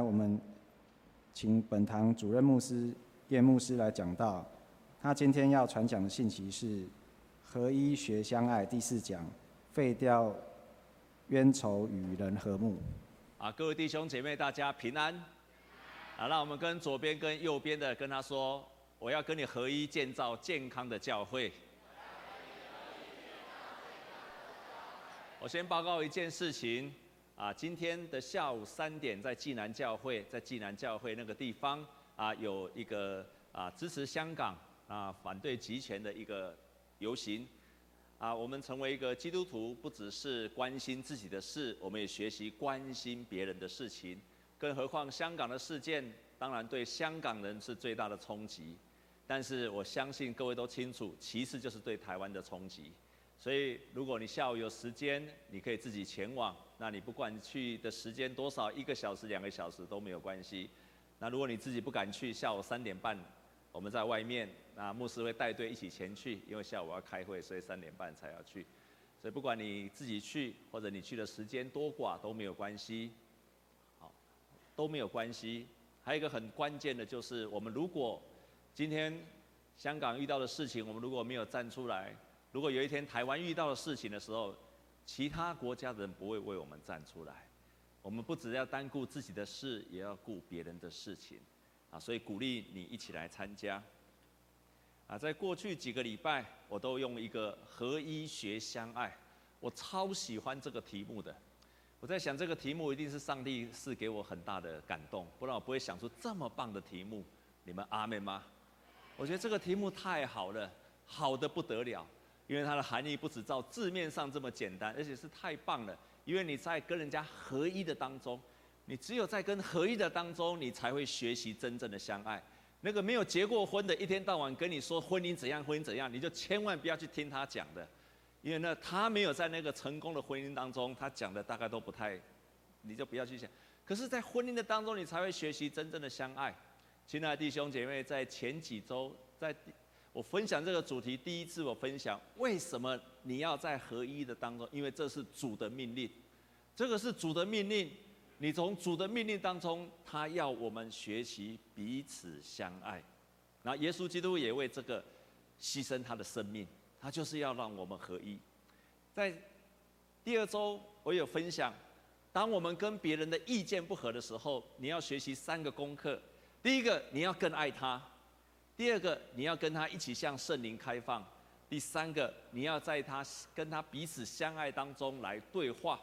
我们请本堂主任牧师叶牧师来讲道。他今天要传讲的信息是“合一学相爱”第四讲，废掉冤仇与人和睦。啊，各位弟兄姐妹，大家平安。啊，让我们跟左边跟右边的跟他说：“我要跟你合一建造健康的教会。”我先报告一件事情。啊，今天的下午三点，在济南教会，在济南教会那个地方啊，有一个啊支持香港啊反对集权的一个游行。啊，我们成为一个基督徒，不只是关心自己的事，我们也学习关心别人的事情。更何况香港的事件，当然对香港人是最大的冲击。但是我相信各位都清楚，其次就是对台湾的冲击。所以，如果你下午有时间，你可以自己前往。那你不管去的时间多少，一个小时、两个小时都没有关系。那如果你自己不敢去，下午三点半我们在外面，那牧师会带队一起前去，因为下午要开会，所以三点半才要去。所以不管你自己去，或者你去的时间多寡都没有关系，好，都没有关系。还有一个很关键的就是，我们如果今天香港遇到的事情，我们如果没有站出来。如果有一天台湾遇到的事情的时候，其他国家的人不会为我们站出来。我们不只要单顾自己的事，也要顾别人的事情，啊，所以鼓励你一起来参加。啊，在过去几个礼拜，我都用一个合一学相爱，我超喜欢这个题目的。我在想，这个题目一定是上帝是给我很大的感动，不然我不会想出这么棒的题目。你们阿妹吗？我觉得这个题目太好了，好的不得了。因为它的含义不只照字面上这么简单，而且是太棒了。因为你在跟人家合一的当中，你只有在跟合一的当中，你才会学习真正的相爱。那个没有结过婚的，一天到晚跟你说婚姻怎样，婚姻怎样，你就千万不要去听他讲的，因为呢，他没有在那个成功的婚姻当中，他讲的大概都不太，你就不要去想。可是，在婚姻的当中，你才会学习真正的相爱。亲爱的弟兄姐妹，在前几周，在。我分享这个主题，第一次我分享为什么你要在合一的当中，因为这是主的命令，这个是主的命令。你从主的命令当中，他要我们学习彼此相爱。那耶稣基督也为这个牺牲他的生命，他就是要让我们合一。在第二周我有分享，当我们跟别人的意见不合的时候，你要学习三个功课。第一个，你要更爱他。第二个，你要跟他一起向圣灵开放；第三个，你要在他跟他彼此相爱当中来对话，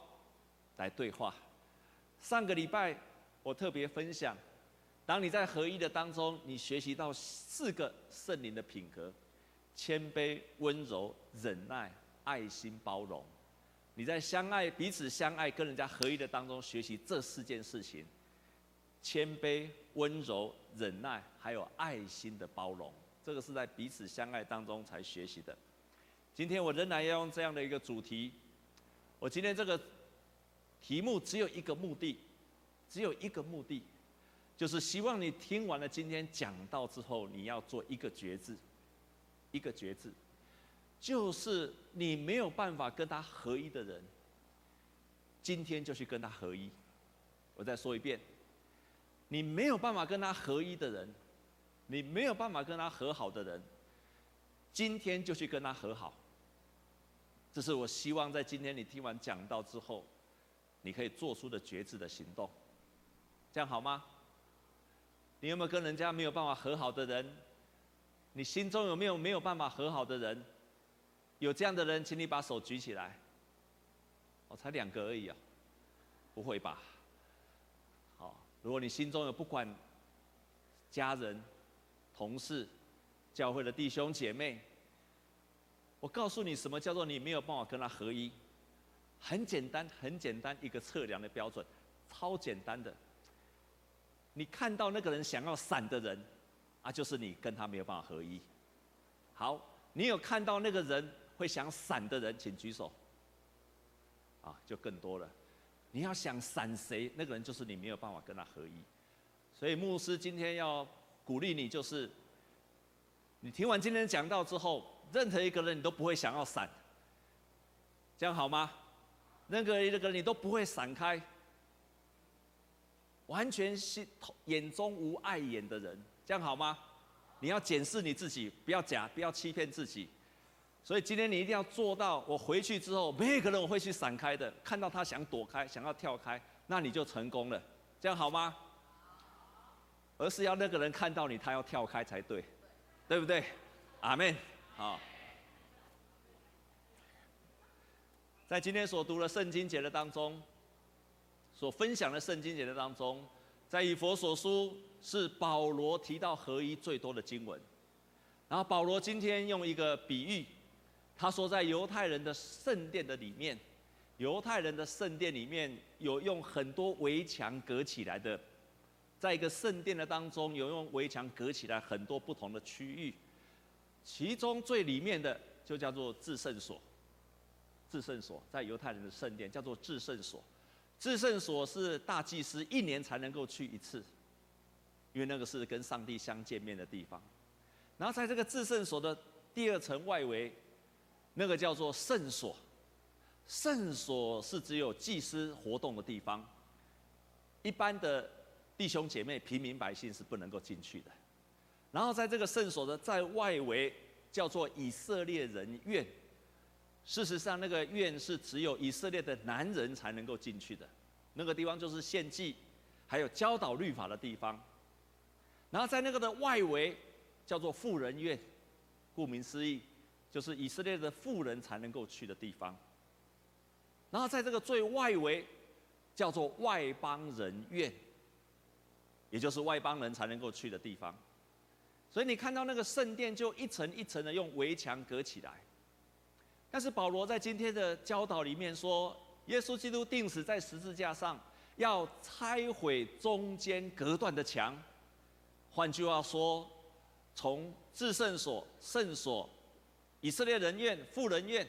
来对话。上个礼拜我特别分享，当你在合一的当中，你学习到四个圣灵的品格：谦卑、温柔、忍耐、爱心、包容。你在相爱、彼此相爱、跟人家合一的当中学习这四件事情。谦卑、温柔、忍耐，还有爱心的包容，这个是在彼此相爱当中才学习的。今天我仍然要用这样的一个主题。我今天这个题目只有一个目的，只有一个目的，就是希望你听完了今天讲到之后，你要做一个决志，一个决志，就是你没有办法跟他合一的人，今天就去跟他合一。我再说一遍。你没有办法跟他合一的人，你没有办法跟他和好的人，今天就去跟他和好。这是我希望在今天你听完讲道之后，你可以做出的决志的行动，这样好吗？你有没有跟人家没有办法和好的人？你心中有没有没有办法和好的人？有这样的人，请你把手举起来。我才两个而已啊，不会吧？如果你心中有不管家人、同事、教会的弟兄姐妹，我告诉你，什么叫做你没有办法跟他合一？很简单，很简单，一个测量的标准，超简单的。你看到那个人想要闪的人，啊，就是你跟他没有办法合一。好，你有看到那个人会想闪的人，请举手。啊，就更多了。你要想闪谁，那个人就是你没有办法跟他合一。所以牧师今天要鼓励你，就是你听完今天讲到之后，任何一个人你都不会想要闪，这样好吗？任何一个人你都不会闪开。完全心眼中无碍眼的人，这样好吗？你要检视你自己，不要假，不要欺骗自己。所以今天你一定要做到，我回去之后，没有一个人我会去闪开的。看到他想躲开，想要跳开，那你就成功了，这样好吗？而是要那个人看到你，他要跳开才对，对不对？阿门。好，在今天所读的圣经节的当中，所分享的圣经节的当中，在以弗所书是保罗提到合一最多的经文。然后保罗今天用一个比喻。他说，在犹太人的圣殿的里面，犹太人的圣殿里面有用很多围墙隔起来的，在一个圣殿的当中，有用围墙隔起来很多不同的区域，其中最里面的就叫做至圣所。至圣所在犹太人的圣殿叫做至圣所，至圣所是大祭司一年才能够去一次，因为那个是跟上帝相见面的地方。然后在这个至圣所的第二层外围。那个叫做圣所，圣所是只有祭司活动的地方，一般的弟兄姐妹、平民百姓是不能够进去的。然后在这个圣所的在外围叫做以色列人院，事实上那个院是只有以色列的男人才能够进去的，那个地方就是献祭，还有教导律法的地方。然后在那个的外围叫做妇人院，顾名思义。就是以色列的富人才能够去的地方，然后在这个最外围叫做外邦人院，也就是外邦人才能够去的地方。所以你看到那个圣殿就一层一层的用围墙隔起来。但是保罗在今天的教导里面说，耶稣基督钉死在十字架上，要拆毁中间隔断的墙。换句话说，从至圣所、圣所。以色列人院、妇人院，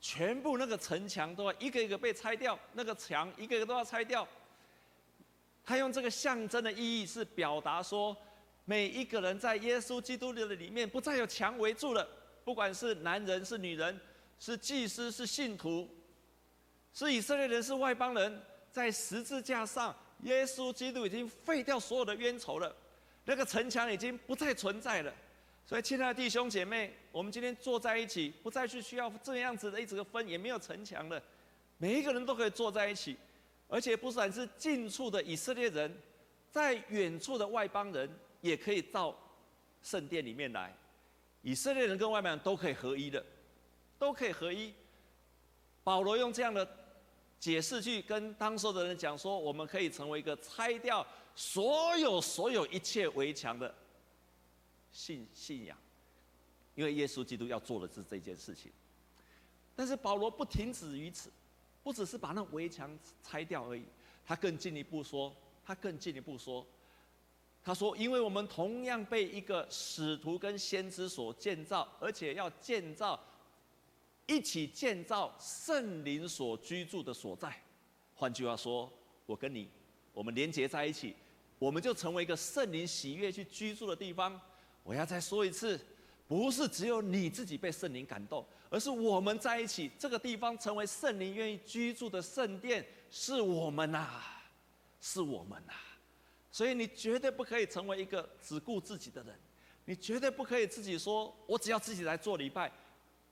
全部那个城墙都要一个一个被拆掉，那个墙一个一个都要拆掉。他用这个象征的意义是表达说，每一个人在耶稣基督的里面不再有墙围住了，不管是男人是女人，是祭司是信徒，是以色列人是外邦人，在十字架上，耶稣基督已经废掉所有的冤仇了，那个城墙已经不再存在了。所以，亲爱的弟兄姐妹，我们今天坐在一起，不再去需要这样子的一直个分，也没有城墙了，每一个人都可以坐在一起，而且不管是近处的以色列人，在远处的外邦人，也可以到圣殿里面来，以色列人跟外邦人都可以合一的，都可以合一。保罗用这样的解释去跟当时的人讲说，我们可以成为一个拆掉所有所有一切围墙的。信信仰，因为耶稣基督要做的是这件事情。但是保罗不停止于此，不只是把那围墙拆掉而已，他更进一步说，他更进一步说，他说，因为我们同样被一个使徒跟先知所建造，而且要建造，一起建造圣灵所居住的所在。换句话说，我跟你，我们连结在一起，我们就成为一个圣灵喜悦去居住的地方。我要再说一次，不是只有你自己被圣灵感动，而是我们在一起，这个地方成为圣灵愿意居住的圣殿，是我们呐，是我们呐。所以你绝对不可以成为一个只顾自己的人，你绝对不可以自己说，我只要自己来做礼拜，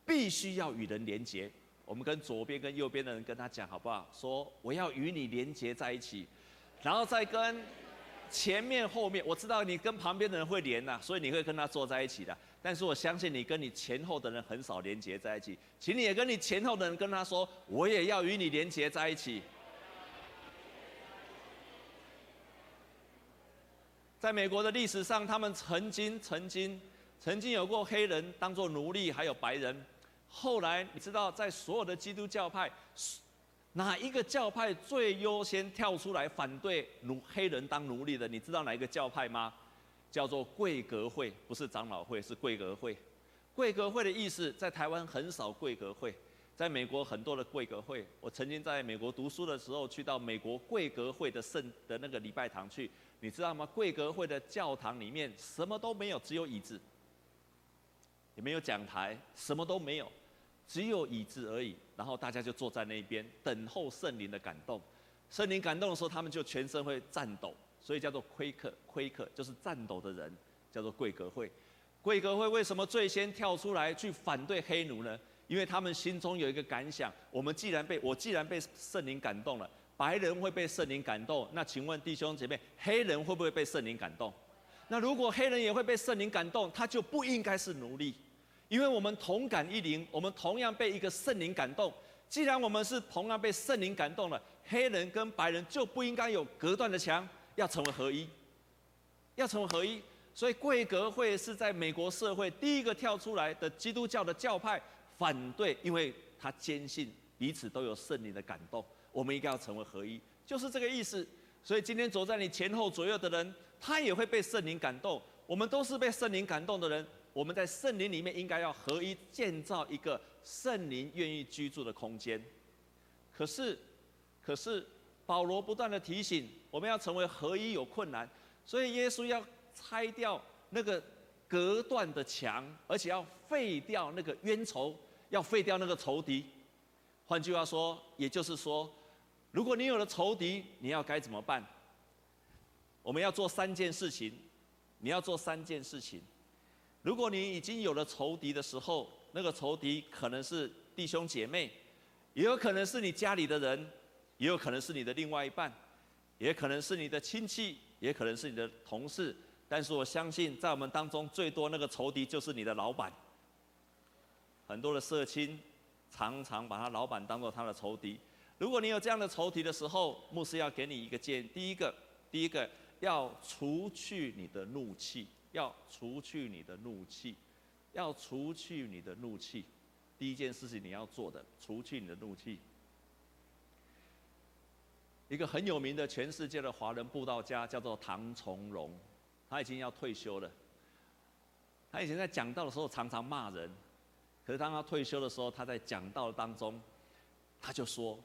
必须要与人连结。我们跟左边跟右边的人跟他讲好不好？说我要与你连结在一起，然后再跟。前面后面，我知道你跟旁边的人会连呐，所以你会跟他坐在一起的。但是我相信你跟你前后的人很少连接在一起，请你也跟你前后的人跟他说，我也要与你连接在一起。在美国的历史上，他们曾经、曾经、曾经有过黑人当做奴隶，还有白人。后来你知道，在所有的基督教派。哪一个教派最优先跳出来反对奴黑人当奴隶的？你知道哪一个教派吗？叫做贵格会，不是长老会，是贵格会。贵格会的意思，在台湾很少贵格会，在美国很多的贵格会。我曾经在美国读书的时候，去到美国贵格会的圣的那个礼拜堂去，你知道吗？贵格会的教堂里面什么都没有，只有椅子，也没有讲台，什么都没有。只有椅子而已，然后大家就坐在那边等候圣灵的感动。圣灵感动的时候，他们就全身会颤抖，所以叫做奎克。奎克就是颤抖的人，叫做贵格会。贵格会为什么最先跳出来去反对黑奴呢？因为他们心中有一个感想：我们既然被我既然被圣灵感动了，白人会被圣灵感动，那请问弟兄姐妹，黑人会不会被圣灵感动？那如果黑人也会被圣灵感动，他就不应该是奴隶，因为我们同感一灵，我们同样被一个圣灵感动。既然我们是同样被圣灵感动了，黑人跟白人就不应该有隔断的墙，要成为合一，要成为合一。所以贵格会是在美国社会第一个跳出来的基督教的教派，反对，因为他坚信彼此都有圣灵的感动。我们应该要成为合一，就是这个意思。所以今天走在你前后左右的人，他也会被圣灵感动。我们都是被圣灵感动的人，我们在圣灵里面应该要合一，建造一个圣灵愿意居住的空间。可是，可是保罗不断的提醒，我们要成为合一有困难，所以耶稣要拆掉那个隔断的墙，而且要废掉那个冤仇，要废掉那个仇敌。换句话说，也就是说。如果你有了仇敌，你要该怎么办？我们要做三件事情，你要做三件事情。如果你已经有了仇敌的时候，那个仇敌可能是弟兄姐妹，也有可能是你家里的人，也有可能是你的另外一半，也可能是你的亲戚，也可能是你的同事。但是我相信，在我们当中最多那个仇敌就是你的老板。很多的社青常常把他老板当做他的仇敌。如果你有这样的仇敌的时候，牧师要给你一个建议：第一个，第一个要除去你的怒气，要除去你的怒气，要除去你的怒气。第一件事情你要做的，除去你的怒气。一个很有名的全世界的华人布道家叫做唐崇荣，他已经要退休了。他以前在讲道的时候常常骂人，可是当他退休的时候，他在讲道当中，他就说。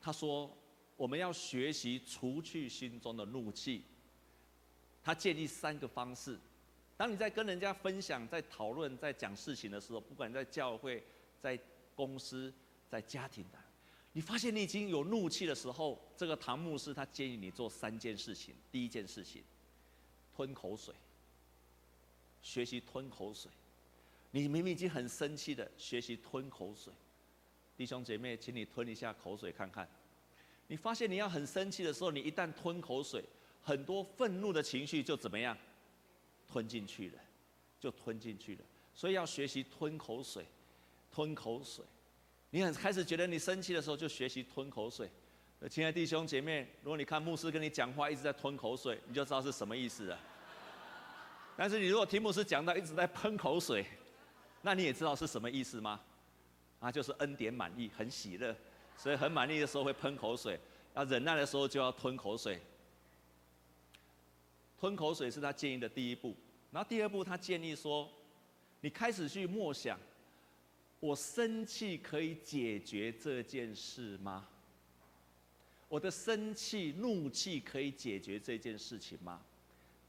他说：“我们要学习除去心中的怒气。”他建议三个方式。当你在跟人家分享、在讨论、在讲事情的时候，不管在教会、在公司、在家庭的，你发现你已经有怒气的时候，这个唐牧师他建议你做三件事情。第一件事情，吞口水，学习吞口水。你明明已经很生气的，学习吞口水。弟兄姐妹，请你吞一下口水看看。你发现你要很生气的时候，你一旦吞口水，很多愤怒的情绪就怎么样？吞进去了，就吞进去了。所以要学习吞口水，吞口水。你很开始觉得你生气的时候，就学习吞口水。亲爱的弟兄姐妹，如果你看牧师跟你讲话一直在吞口水，你就知道是什么意思了。但是你如果听牧师讲到一直在喷口水，那你也知道是什么意思吗？啊，就是恩典满意，很喜乐，所以很满意的时候会喷口水，要忍耐的时候就要吞口水。吞口水是他建议的第一步，然后第二步他建议说，你开始去默想，我生气可以解决这件事吗？我的生气、怒气可以解决这件事情吗？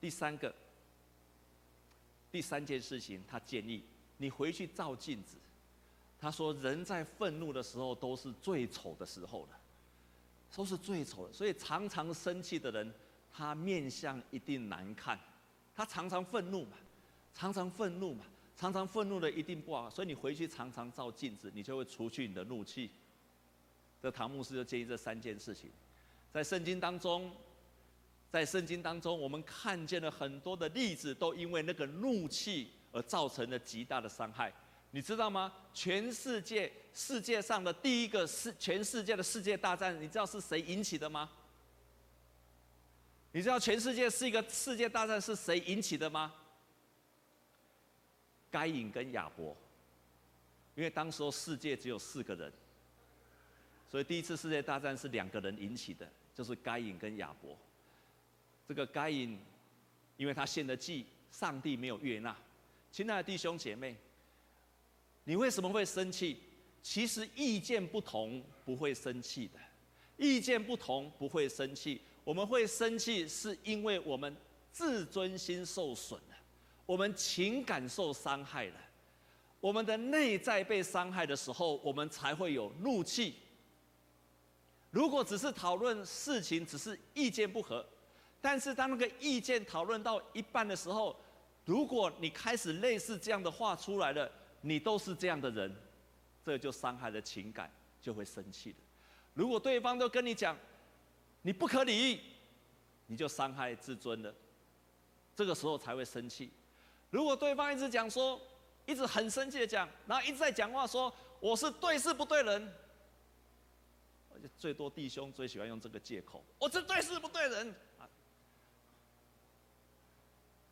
第三个，第三件事情，他建议你回去照镜子。他说：“人在愤怒的时候都是最丑的时候了，都是最丑的。所以常常生气的人，他面相一定难看。他常常愤怒嘛，常常愤怒嘛，常常愤怒的一定不好。所以你回去常常照镜子，你就会除去你的怒气。”这唐牧师就建议这三件事情，在圣经当中，在圣经当中，我们看见了很多的例子，都因为那个怒气而造成了极大的伤害。你知道吗？全世界世界上的第一个世全世界的世界大战，你知道是谁引起的吗？你知道全世界是一个世界大战是谁引起的吗？该隐跟亚伯，因为当时候世界只有四个人，所以第一次世界大战是两个人引起的，就是该隐跟亚伯。这个该隐，因为他献的祭，上帝没有悦纳。亲爱的弟兄姐妹。你为什么会生气？其实意见不同不会生气的，意见不同不会生气。我们会生气是因为我们自尊心受损了，我们情感受伤害了，我们的内在被伤害的时候，我们才会有怒气。如果只是讨论事情，只是意见不合，但是当那个意见讨论到一半的时候，如果你开始类似这样的话出来了，你都是这样的人，这就伤害了情感，就会生气了。如果对方都跟你讲，你不可理喻，你就伤害自尊了，这个时候才会生气。如果对方一直讲说，一直很生气的讲，然后一直在讲话说我是对事不对人，而且最多弟兄最喜欢用这个借口，我是对事不对人啊。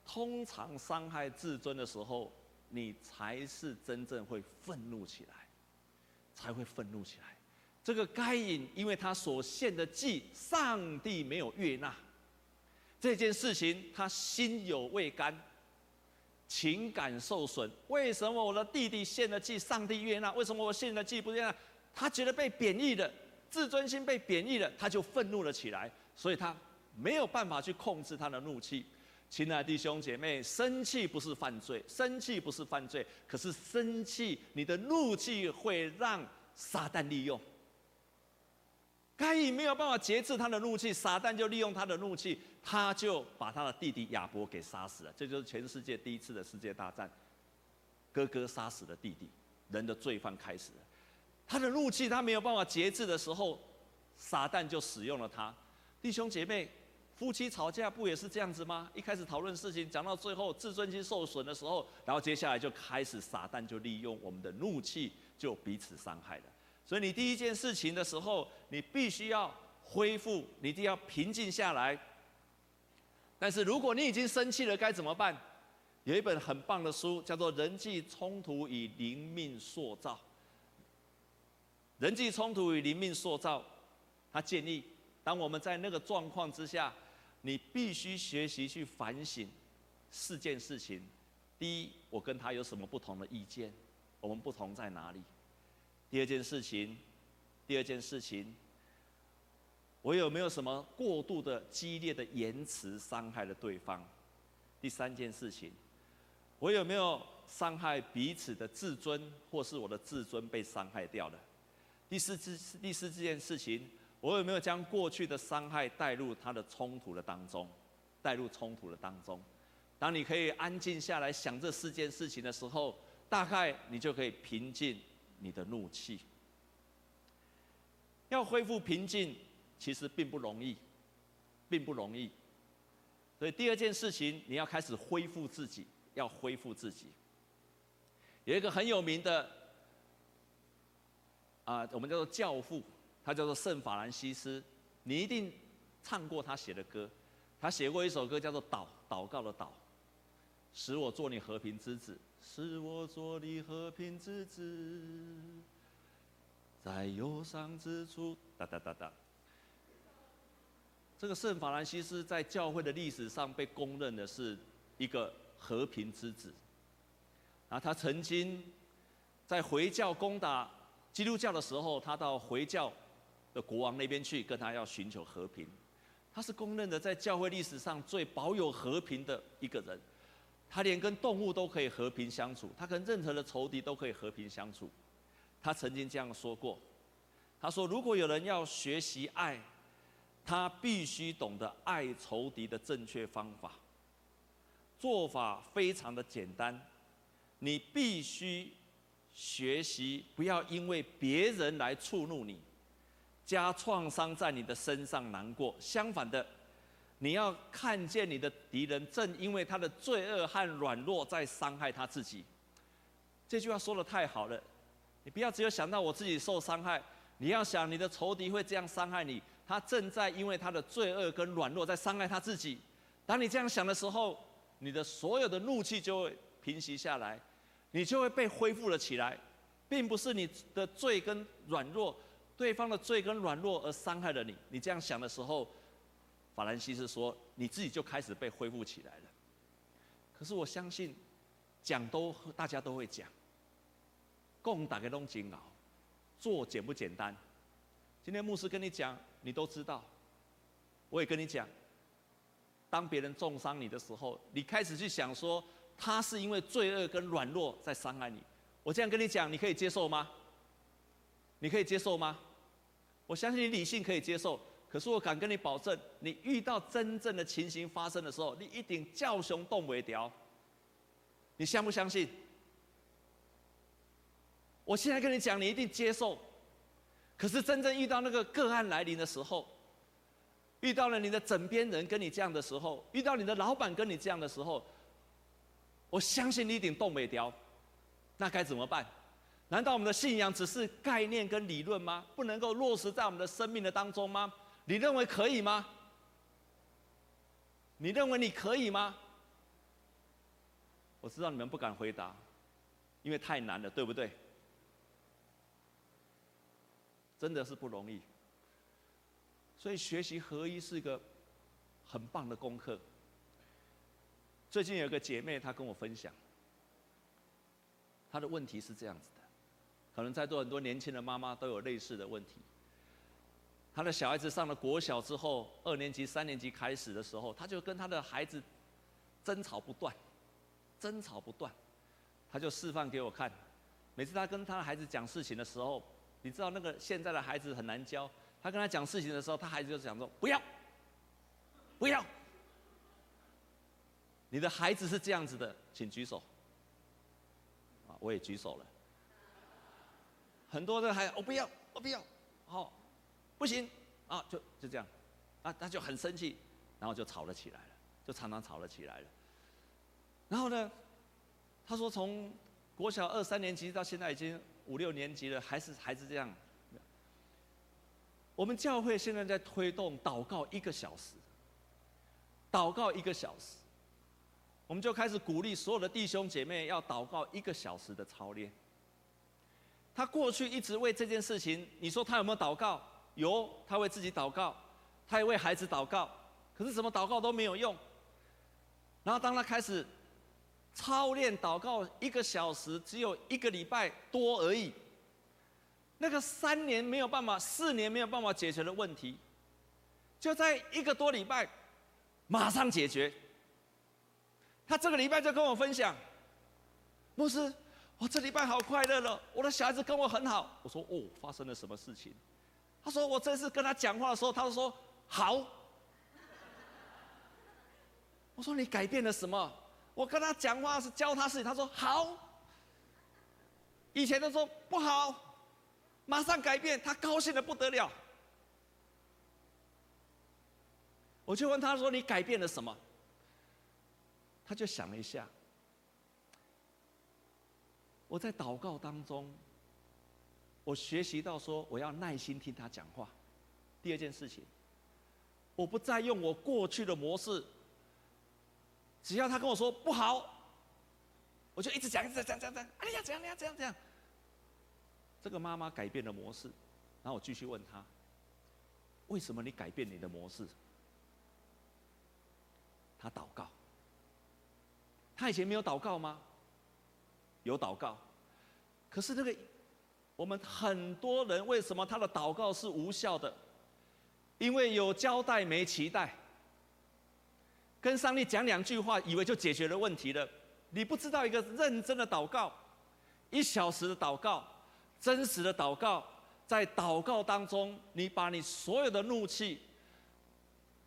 通常伤害自尊的时候，你才是真正会愤怒起来，才会愤怒起来。这个该隐，因为他所献的祭，上帝没有悦纳这件事情，他心有未甘，情感受损。为什么我的弟弟献的祭，上帝悦纳？为什么我献的祭不悦纳？他觉得被贬义了，自尊心被贬义了，他就愤怒了起来，所以他没有办法去控制他的怒气。亲爱的弟兄姐妹，生气不是犯罪，生气不是犯罪，可是生气，你的怒气会让撒旦利用。该隐没有办法节制他的怒气，撒旦就利用他的怒气，他就把他的弟弟亚伯给杀死了。这就是全世界第一次的世界大战，哥哥杀死了弟弟，人的罪犯开始了。他的怒气他没有办法节制的时候，撒旦就使用了他。弟兄姐妹。夫妻吵架不也是这样子吗？一开始讨论事情，讲到最后自尊心受损的时候，然后接下来就开始撒旦就利用我们的怒气，就彼此伤害了。所以你第一件事情的时候，你必须要恢复，你一定要平静下来。但是如果你已经生气了，该怎么办？有一本很棒的书，叫做《人际冲突与灵命塑造》。人际冲突与灵命塑造，他建议，当我们在那个状况之下。你必须学习去反省四件事情。第一，我跟他有什么不同的意见？我们不同在哪里？第二件事情，第二件事情，我有没有什么过度的激烈的言辞伤害了对方？第三件事情，我有没有伤害彼此的自尊，或是我的自尊被伤害掉了？第四次，第四件事情。我有没有将过去的伤害带入他的冲突的当中？带入冲突的当中，当你可以安静下来想这四件事情的时候，大概你就可以平静你的怒气。要恢复平静，其实并不容易，并不容易。所以第二件事情，你要开始恢复自己，要恢复自己。有一个很有名的啊，我们叫做教父。他叫做圣法兰西斯，你一定唱过他写的歌。他写过一首歌叫做《祷祷告的祷》，使我做你和平之子，使我做你和平之子，在忧伤之处，哒哒哒哒。这个圣法兰西斯在教会的历史上被公认的是一个和平之子。啊他曾经在回教攻打基督教的时候，他到回教。的国王那边去跟他要寻求和平，他是公认的在教会历史上最保有和平的一个人，他连跟动物都可以和平相处，他跟任何的仇敌都可以和平相处。他曾经这样说过，他说：“如果有人要学习爱，他必须懂得爱仇敌的正确方法。做法非常的简单，你必须学习不要因为别人来触怒你。”加创伤在你的身上难过，相反的，你要看见你的敌人正因为他的罪恶和软弱在伤害他自己。这句话说得太好了，你不要只有想到我自己受伤害，你要想你的仇敌会这样伤害你，他正在因为他的罪恶跟软弱在伤害他自己。当你这样想的时候，你的所有的怒气就会平息下来，你就会被恢复了起来，并不是你的罪跟软弱。对方的罪跟软弱而伤害了你，你这样想的时候，法兰西斯说，你自己就开始被恢复起来了。可是我相信，讲都大家都会讲，共打开东京熬，做简不简单？今天牧师跟你讲，你都知道。我也跟你讲，当别人重伤你的时候，你开始去想说，他是因为罪恶跟软弱在伤害你。我这样跟你讲，你可以接受吗？你可以接受吗？我相信你理性可以接受，可是我敢跟你保证，你遇到真正的情形发生的时候，你一定叫熊动尾条。你相不相信？我现在跟你讲，你一定接受。可是真正遇到那个个案来临的时候，遇到了你的枕边人跟你这样的时候，遇到你的老板跟你这样的时候，我相信你一定动尾条。那该怎么办？难道我们的信仰只是概念跟理论吗？不能够落实在我们的生命的当中吗？你认为可以吗？你认为你可以吗？我知道你们不敢回答，因为太难了，对不对？真的是不容易。所以学习合一是一个很棒的功课。最近有个姐妹，她跟我分享，她的问题是这样子的。可能在座很多年轻的妈妈都有类似的问题。他的小孩子上了国小之后，二年级、三年级开始的时候，他就跟他的孩子争吵不断，争吵不断。他就示范给我看，每次他跟他的孩子讲事情的时候，你知道那个现在的孩子很难教。他跟他讲事情的时候，他孩子就讲说：“不要，不要。”你的孩子是这样子的，请举手。啊，我也举手了。很多的还我不要，我不要，好，不行啊，就就这样，啊，他就很生气，然后就吵了起来了，就常常吵了起来了。然后呢，他说从国小二三年级到现在已经五六年级了，还是还是这样。我们教会现在在推动祷告一个小时，祷告一个小时，我们就开始鼓励所有的弟兄姐妹要祷告一个小时的操练。他过去一直为这件事情，你说他有没有祷告？有，他为自己祷告，他也为孩子祷告，可是什么祷告都没有用。然后当他开始操练祷告一个小时，只有一个礼拜多而已。那个三年没有办法，四年没有办法解决的问题，就在一个多礼拜，马上解决。他这个礼拜就跟我分享，牧师。我这礼拜好快乐了，我的小孩子跟我很好。我说哦，发生了什么事情？他说我这次跟他讲话的时候，他就说好。我说你改变了什么？我跟他讲话是教他事情，他说好。以前都说不好，马上改变，他高兴的不得了。我就问他说你改变了什么？他就想了一下。我在祷告当中，我学习到说，我要耐心听他讲话。第二件事情，我不再用我过去的模式，只要他跟我说不好，我就一直讲，一直讲，讲讲，哎呀，怎样怎样怎样怎样。这个妈妈改变了模式，然后我继续问他，为什么你改变你的模式？他祷告，他以前没有祷告吗？有祷告，可是那个我们很多人为什么他的祷告是无效的？因为有交代没期待，跟上帝讲两句话，以为就解决了问题了。你不知道一个认真的祷告，一小时的祷告，真实的祷告，在祷告当中，你把你所有的怒气，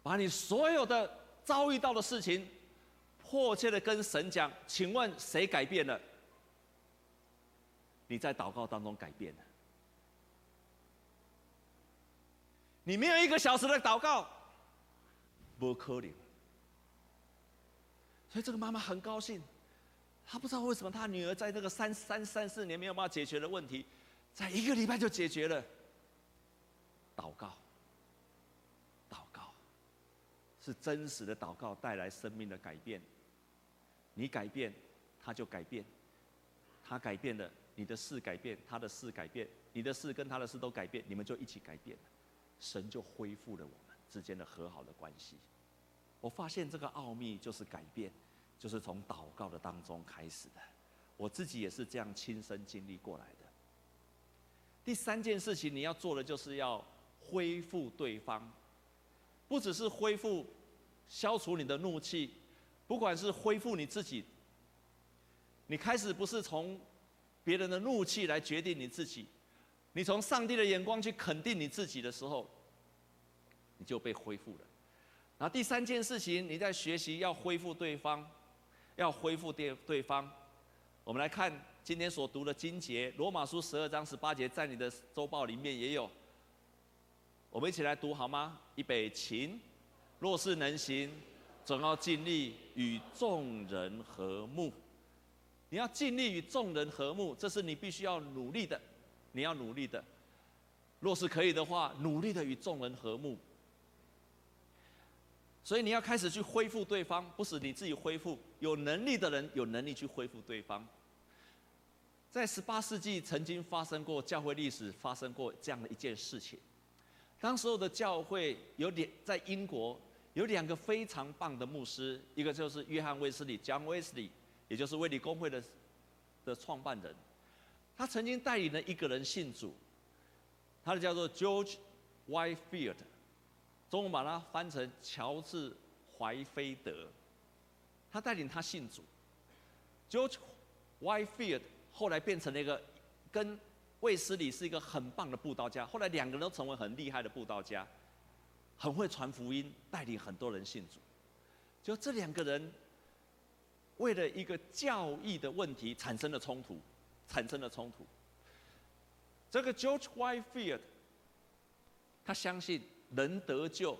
把你所有的遭遇到的事情，迫切的跟神讲，请问谁改变了？你在祷告当中改变了，你没有一个小时的祷告，不可能。所以这个妈妈很高兴，她不知道为什么她女儿在这个三三三四年没有办法解决的问题，在一个礼拜就解决了。祷告，祷告，是真实的祷告带来生命的改变。你改变，他就改变，他改变了。你的事改变，他的事改变，你的事跟他的事都改变，你们就一起改变了，神就恢复了我们之间的和好的关系。我发现这个奥秘就是改变，就是从祷告的当中开始的。我自己也是这样亲身经历过来的。第三件事情你要做的就是要恢复对方，不只是恢复、消除你的怒气，不管是恢复你自己，你开始不是从别人的怒气来决定你自己，你从上帝的眼光去肯定你自己的时候，你就被恢复了。然后第三件事情，你在学习要恢复对方，要恢复对对方。我们来看今天所读的经节，《罗马书》十二章十八节，在你的周报里面也有。我们一起来读好吗？预备起。若是能行，总要尽力与众人和睦。你要尽力与众人和睦，这是你必须要努力的。你要努力的。若是可以的话，努力的与众人和睦。所以你要开始去恢复对方，不是你自己恢复。有能力的人有能力去恢复对方。在十八世纪曾经发生过教会历史发生过这样的一件事情。当时候的教会有两，在英国有两个非常棒的牧师，一个就是约翰卫斯理 （John Wesley），也就是卫理公会的的创办人。他曾经带领了一个人信主，他的叫做 George Whitefield。中文把它翻成乔治怀菲德，他带领他信主。George Whitefield 后来变成了一个跟卫斯理是一个很棒的布道家，后来两个人都成为很厉害的布道家，很会传福音，带领很多人信主。就这两个人为了一个教义的问题产生了冲突，产生了冲突。这个 George Whitefield 他相信。人得救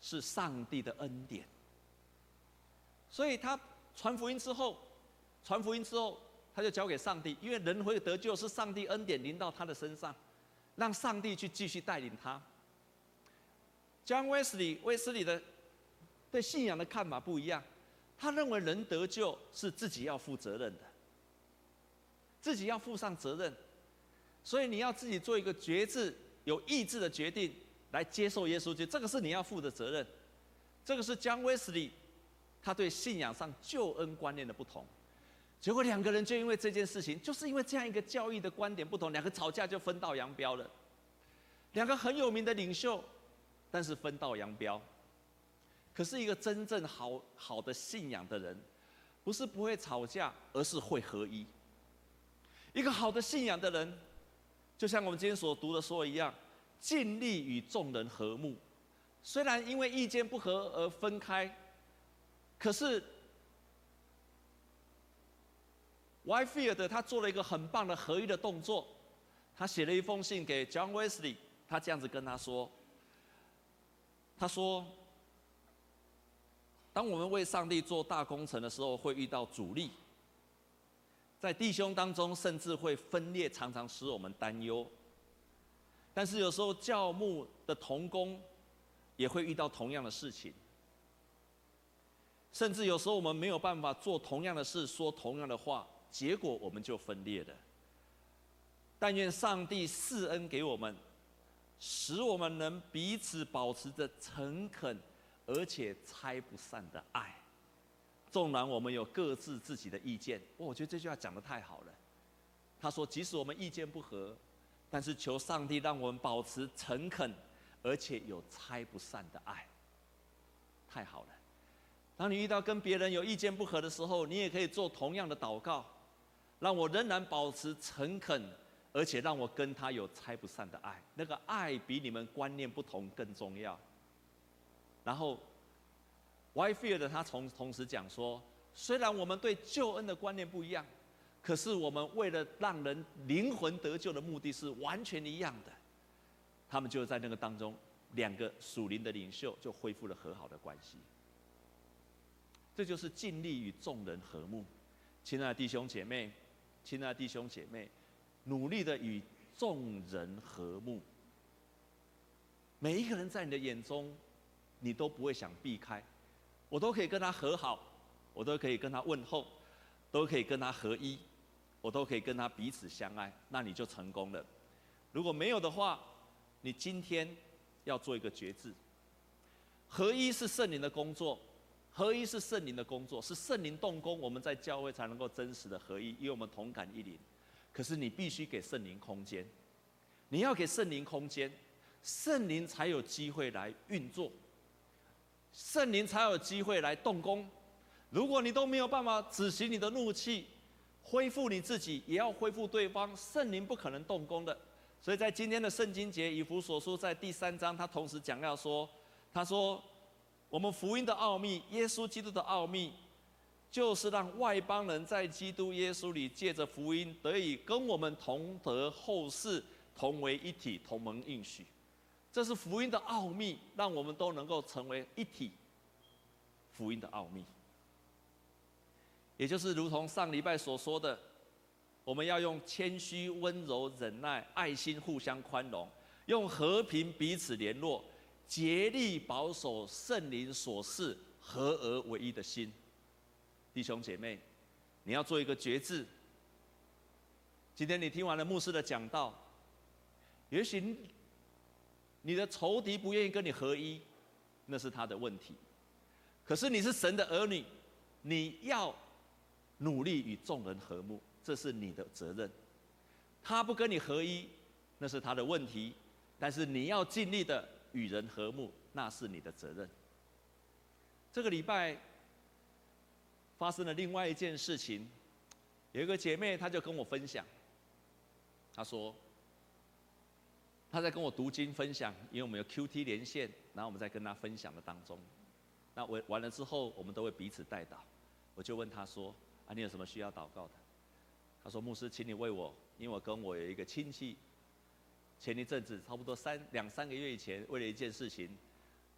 是上帝的恩典，所以他传福音之后，传福音之后，他就交给上帝，因为人会得救是上帝恩典临到他的身上，让上帝去继续带领他。John Wesley 卫斯理的对信仰的看法不一样，他认为人得救是自己要负责任的，自己要负上责任，所以你要自己做一个决志、有意志的决定。来接受耶稣，基督这个是你要负的责任。这个是江威斯利，他对信仰上救恩观念的不同。结果两个人就因为这件事情，就是因为这样一个教义的观点不同，两个吵架就分道扬镳了。两个很有名的领袖，但是分道扬镳。可是一个真正好好的信仰的人，不是不会吵架，而是会合一。一个好的信仰的人，就像我们今天所读的说一样。尽力与众人和睦，虽然因为意见不合而分开，可是 Whitefield 他做了一个很棒的合一的动作，他写了一封信给 John Wesley，他这样子跟他说：“他说，当我们为上帝做大工程的时候，会遇到阻力，在弟兄当中甚至会分裂，常常使我们担忧。”但是有时候教牧的同工也会遇到同样的事情，甚至有时候我们没有办法做同样的事，说同样的话，结果我们就分裂了。但愿上帝赐恩给我们，使我们能彼此保持着诚恳而且拆不散的爱。纵然我们有各自自己的意见，我觉得这句话讲得太好了。他说，即使我们意见不合。但是求上帝让我们保持诚恳，而且有拆不散的爱。太好了！当你遇到跟别人有意见不合的时候，你也可以做同样的祷告，让我仍然保持诚恳，而且让我跟他有拆不散的爱。那个爱比你们观念不同更重要。然后，Whitefield 他从同时讲说，虽然我们对救恩的观念不一样。可是我们为了让人灵魂得救的目的是完全一样的，他们就在那个当中，两个属灵的领袖就恢复了和好的关系。这就是尽力与众人和睦，亲爱的弟兄姐妹，亲爱的弟兄姐妹，努力的与众人和睦。每一个人在你的眼中，你都不会想避开，我都可以跟他和好，我都可以跟他问候，都可以跟他合一。我都可以跟他彼此相爱，那你就成功了。如果没有的话，你今天要做一个决志。合一是圣灵的工作，合一是圣灵的工作，是圣灵动工，我们在教会才能够真实的合一，因为我们同感一灵。可是你必须给圣灵空间，你要给圣灵空间，圣灵才有机会来运作，圣灵才有机会来动工。如果你都没有办法止息你的怒气，恢复你自己，也要恢复对方。圣灵不可能动工的，所以在今天的圣经节以弗所书在第三章，他同时讲要说，他说，我们福音的奥秘，耶稣基督的奥秘，就是让外邦人在基督耶稣里借着福音得以跟我们同得后世，同为一体，同蒙应许。这是福音的奥秘，让我们都能够成为一体。福音的奥秘，也就是如同上礼拜所说的，我们要用谦虚、温柔、忍耐、爱心互相宽容，用和平彼此联络，竭力保守圣灵所赐合而为一的心。弟兄姐妹，你要做一个决志。今天你听完了牧师的讲道，也许。你的仇敌不愿意跟你合一，那是他的问题。可是你是神的儿女，你要努力与众人和睦，这是你的责任。他不跟你合一，那是他的问题。但是你要尽力的与人和睦，那是你的责任。这个礼拜发生了另外一件事情，有一个姐妹，她就跟我分享，她说。他在跟我读经分享，因为我们有 QT 连线，然后我们在跟他分享的当中，那完完了之后，我们都会彼此代祷。我就问他说：“啊，你有什么需要祷告的？”他说：“牧师，请你为我，因为我跟我有一个亲戚，前一阵子差不多三两三个月以前，为了一件事情，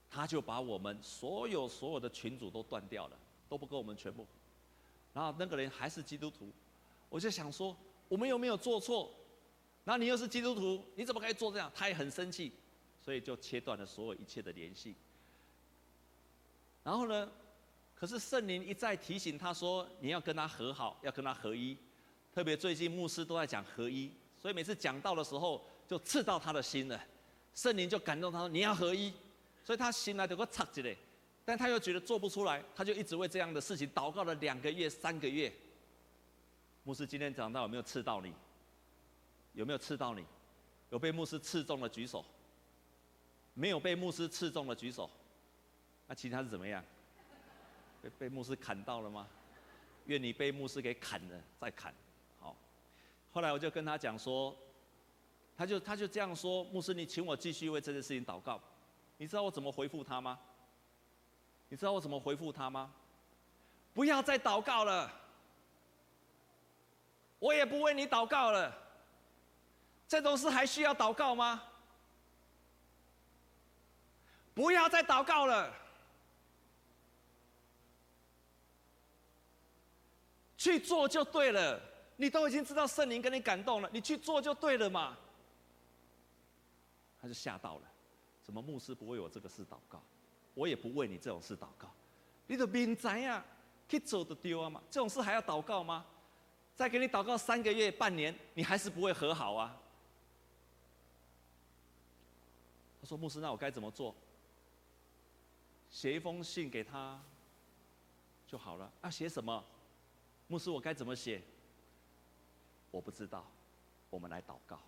他就把我们所有所有的群组都断掉了，都不跟我们全部。然后那个人还是基督徒，我就想说，我们有没有做错？”那你又是基督徒，你怎么可以做这样？他也很生气，所以就切断了所有一切的联系。然后呢，可是圣灵一再提醒他说，你要跟他和好，要跟他合一。特别最近牧师都在讲合一，所以每次讲到的时候就刺到他的心了。圣灵就感动他说，你要合一，所以他醒来有个插子嘞，但他又觉得做不出来，他就一直为这样的事情祷告了两个月、三个月。牧师今天讲到有没有刺到你？有没有刺到你？有被牧师刺中的举手。没有被牧师刺中的举手。那其他是怎么样？被被牧师砍到了吗？愿你被牧师给砍了再砍。好，后来我就跟他讲说，他就他就这样说，牧师你请我继续为这件事情祷告。你知道我怎么回复他吗？你知道我怎么回复他吗？不要再祷告了，我也不为你祷告了。这种事还需要祷告吗？不要再祷告了，去做就对了。你都已经知道圣灵跟你感动了，你去做就对了嘛。他就吓到了，怎么牧师不为我这个事祷告？我也不为你这种事祷告。你的明知呀，去做就对了嘛。这种事还要祷告吗？再给你祷告三个月、半年，你还是不会和好啊。他说：“牧师，那我该怎么做？写一封信给他就好了。啊，写什么？牧师，我该怎么写？我不知道。我们来祷告，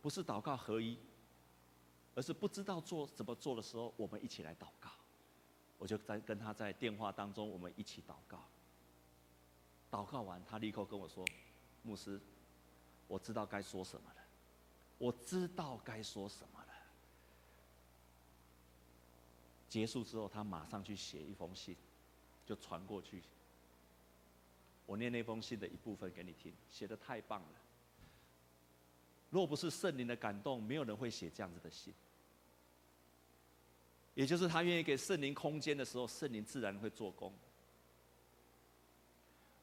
不是祷告合一，而是不知道做怎么做的时候，我们一起来祷告。我就在跟他在电话当中，我们一起祷告。祷告完，他立刻跟我说：‘牧师，我知道该说什么了。’”我知道该说什么了。结束之后，他马上去写一封信，就传过去。我念那封信的一部分给你听，写的太棒了。若不是圣灵的感动，没有人会写这样子的信。也就是他愿意给圣灵空间的时候，圣灵自然会做工。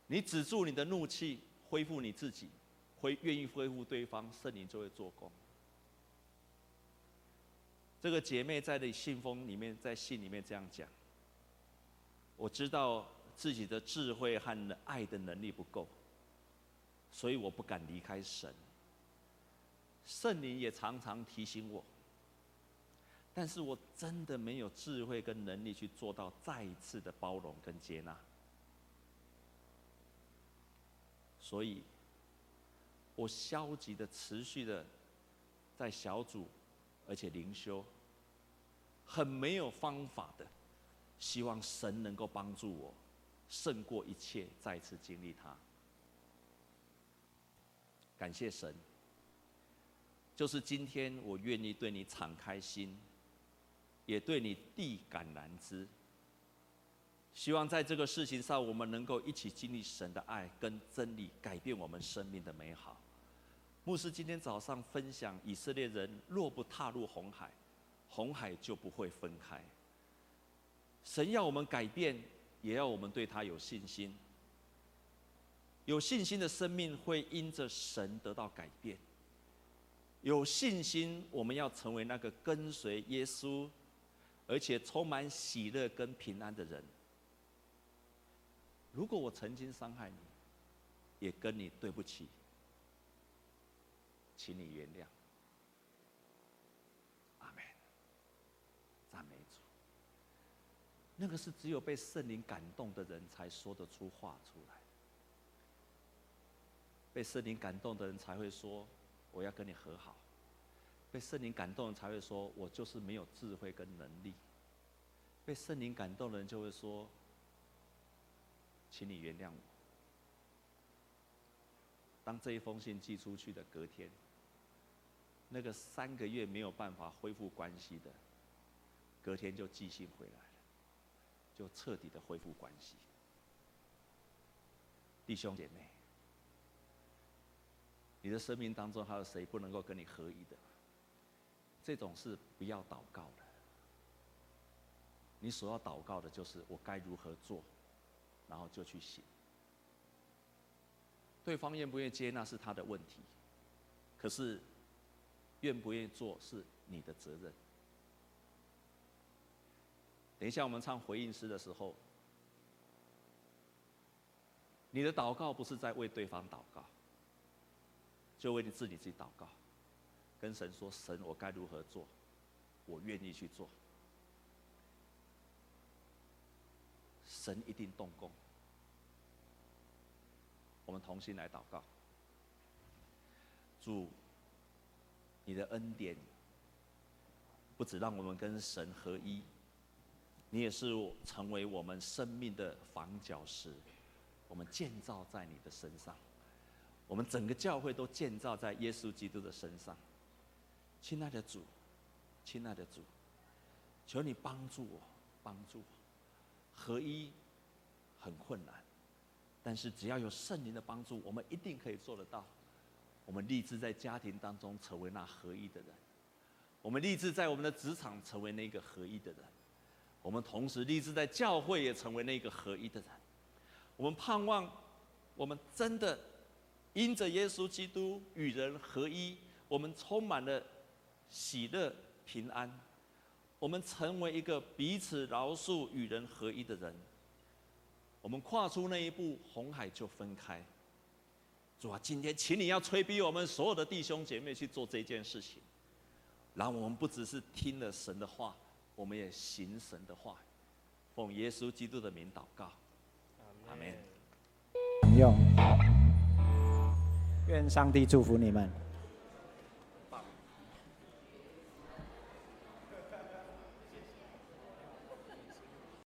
你止住你的怒气，恢复你自己。会愿意恢复对方，圣灵就会做工。这个姐妹在的信封里面，在信里面这样讲：我知道自己的智慧和爱的能力不够，所以我不敢离开神。圣灵也常常提醒我，但是我真的没有智慧跟能力去做到再一次的包容跟接纳，所以。我消极的、持续的在小组，而且灵修，很没有方法的，希望神能够帮助我胜过一切，再次经历它。感谢神，就是今天我愿意对你敞开心，也对你递橄榄枝。希望在这个事情上，我们能够一起经历神的爱跟真理，改变我们生命的美好。牧师今天早上分享，以色列人若不踏入红海，红海就不会分开。神要我们改变，也要我们对他有信心。有信心的生命会因着神得到改变。有信心，我们要成为那个跟随耶稣，而且充满喜乐跟平安的人。如果我曾经伤害你，也跟你对不起。请你原谅，阿门。赞美主。那个是只有被圣灵感动的人才说得出话出来。被圣灵感动的人才会说：“我要跟你和好。”被圣灵感动的人才会说：“我就是没有智慧跟能力。”被圣灵感动的人就会说：“请你原谅我。”当这一封信寄出去的隔天。那个三个月没有办法恢复关系的，隔天就寄信回来了，就彻底的恢复关系。弟兄姐妹，你的生命当中还有谁不能够跟你合一的？这种事不要祷告的。你所要祷告的就是我该如何做，然后就去行。对方愿不愿意接纳是他的问题，可是。愿不愿意做是你的责任。等一下我们唱回应诗的时候，你的祷告不是在为对方祷告，就为你自己自己祷告，跟神说：“神，我该如何做？我愿意去做。”神一定动工。我们同心来祷告，主。你的恩典，不止让我们跟神合一，你也是成为我们生命的房角石，我们建造在你的身上，我们整个教会都建造在耶稣基督的身上。亲爱的主，亲爱的主，求你帮助我，帮助我，合一很困难，但是只要有圣灵的帮助，我们一定可以做得到。我们立志在家庭当中成为那合一的人，我们立志在我们的职场成为那个合一的人，我们同时立志在教会也成为那个合一的人。我们盼望，我们真的因着耶稣基督与人合一，我们充满了喜乐平安，我们成为一个彼此饶恕与人合一的人。我们跨出那一步，红海就分开。主啊，今天请你要催逼我们所有的弟兄姐妹去做这件事情，然后我们不只是听了神的话，我们也行神的话。奉耶稣基督的名祷告，阿门。用，愿上帝祝福你们。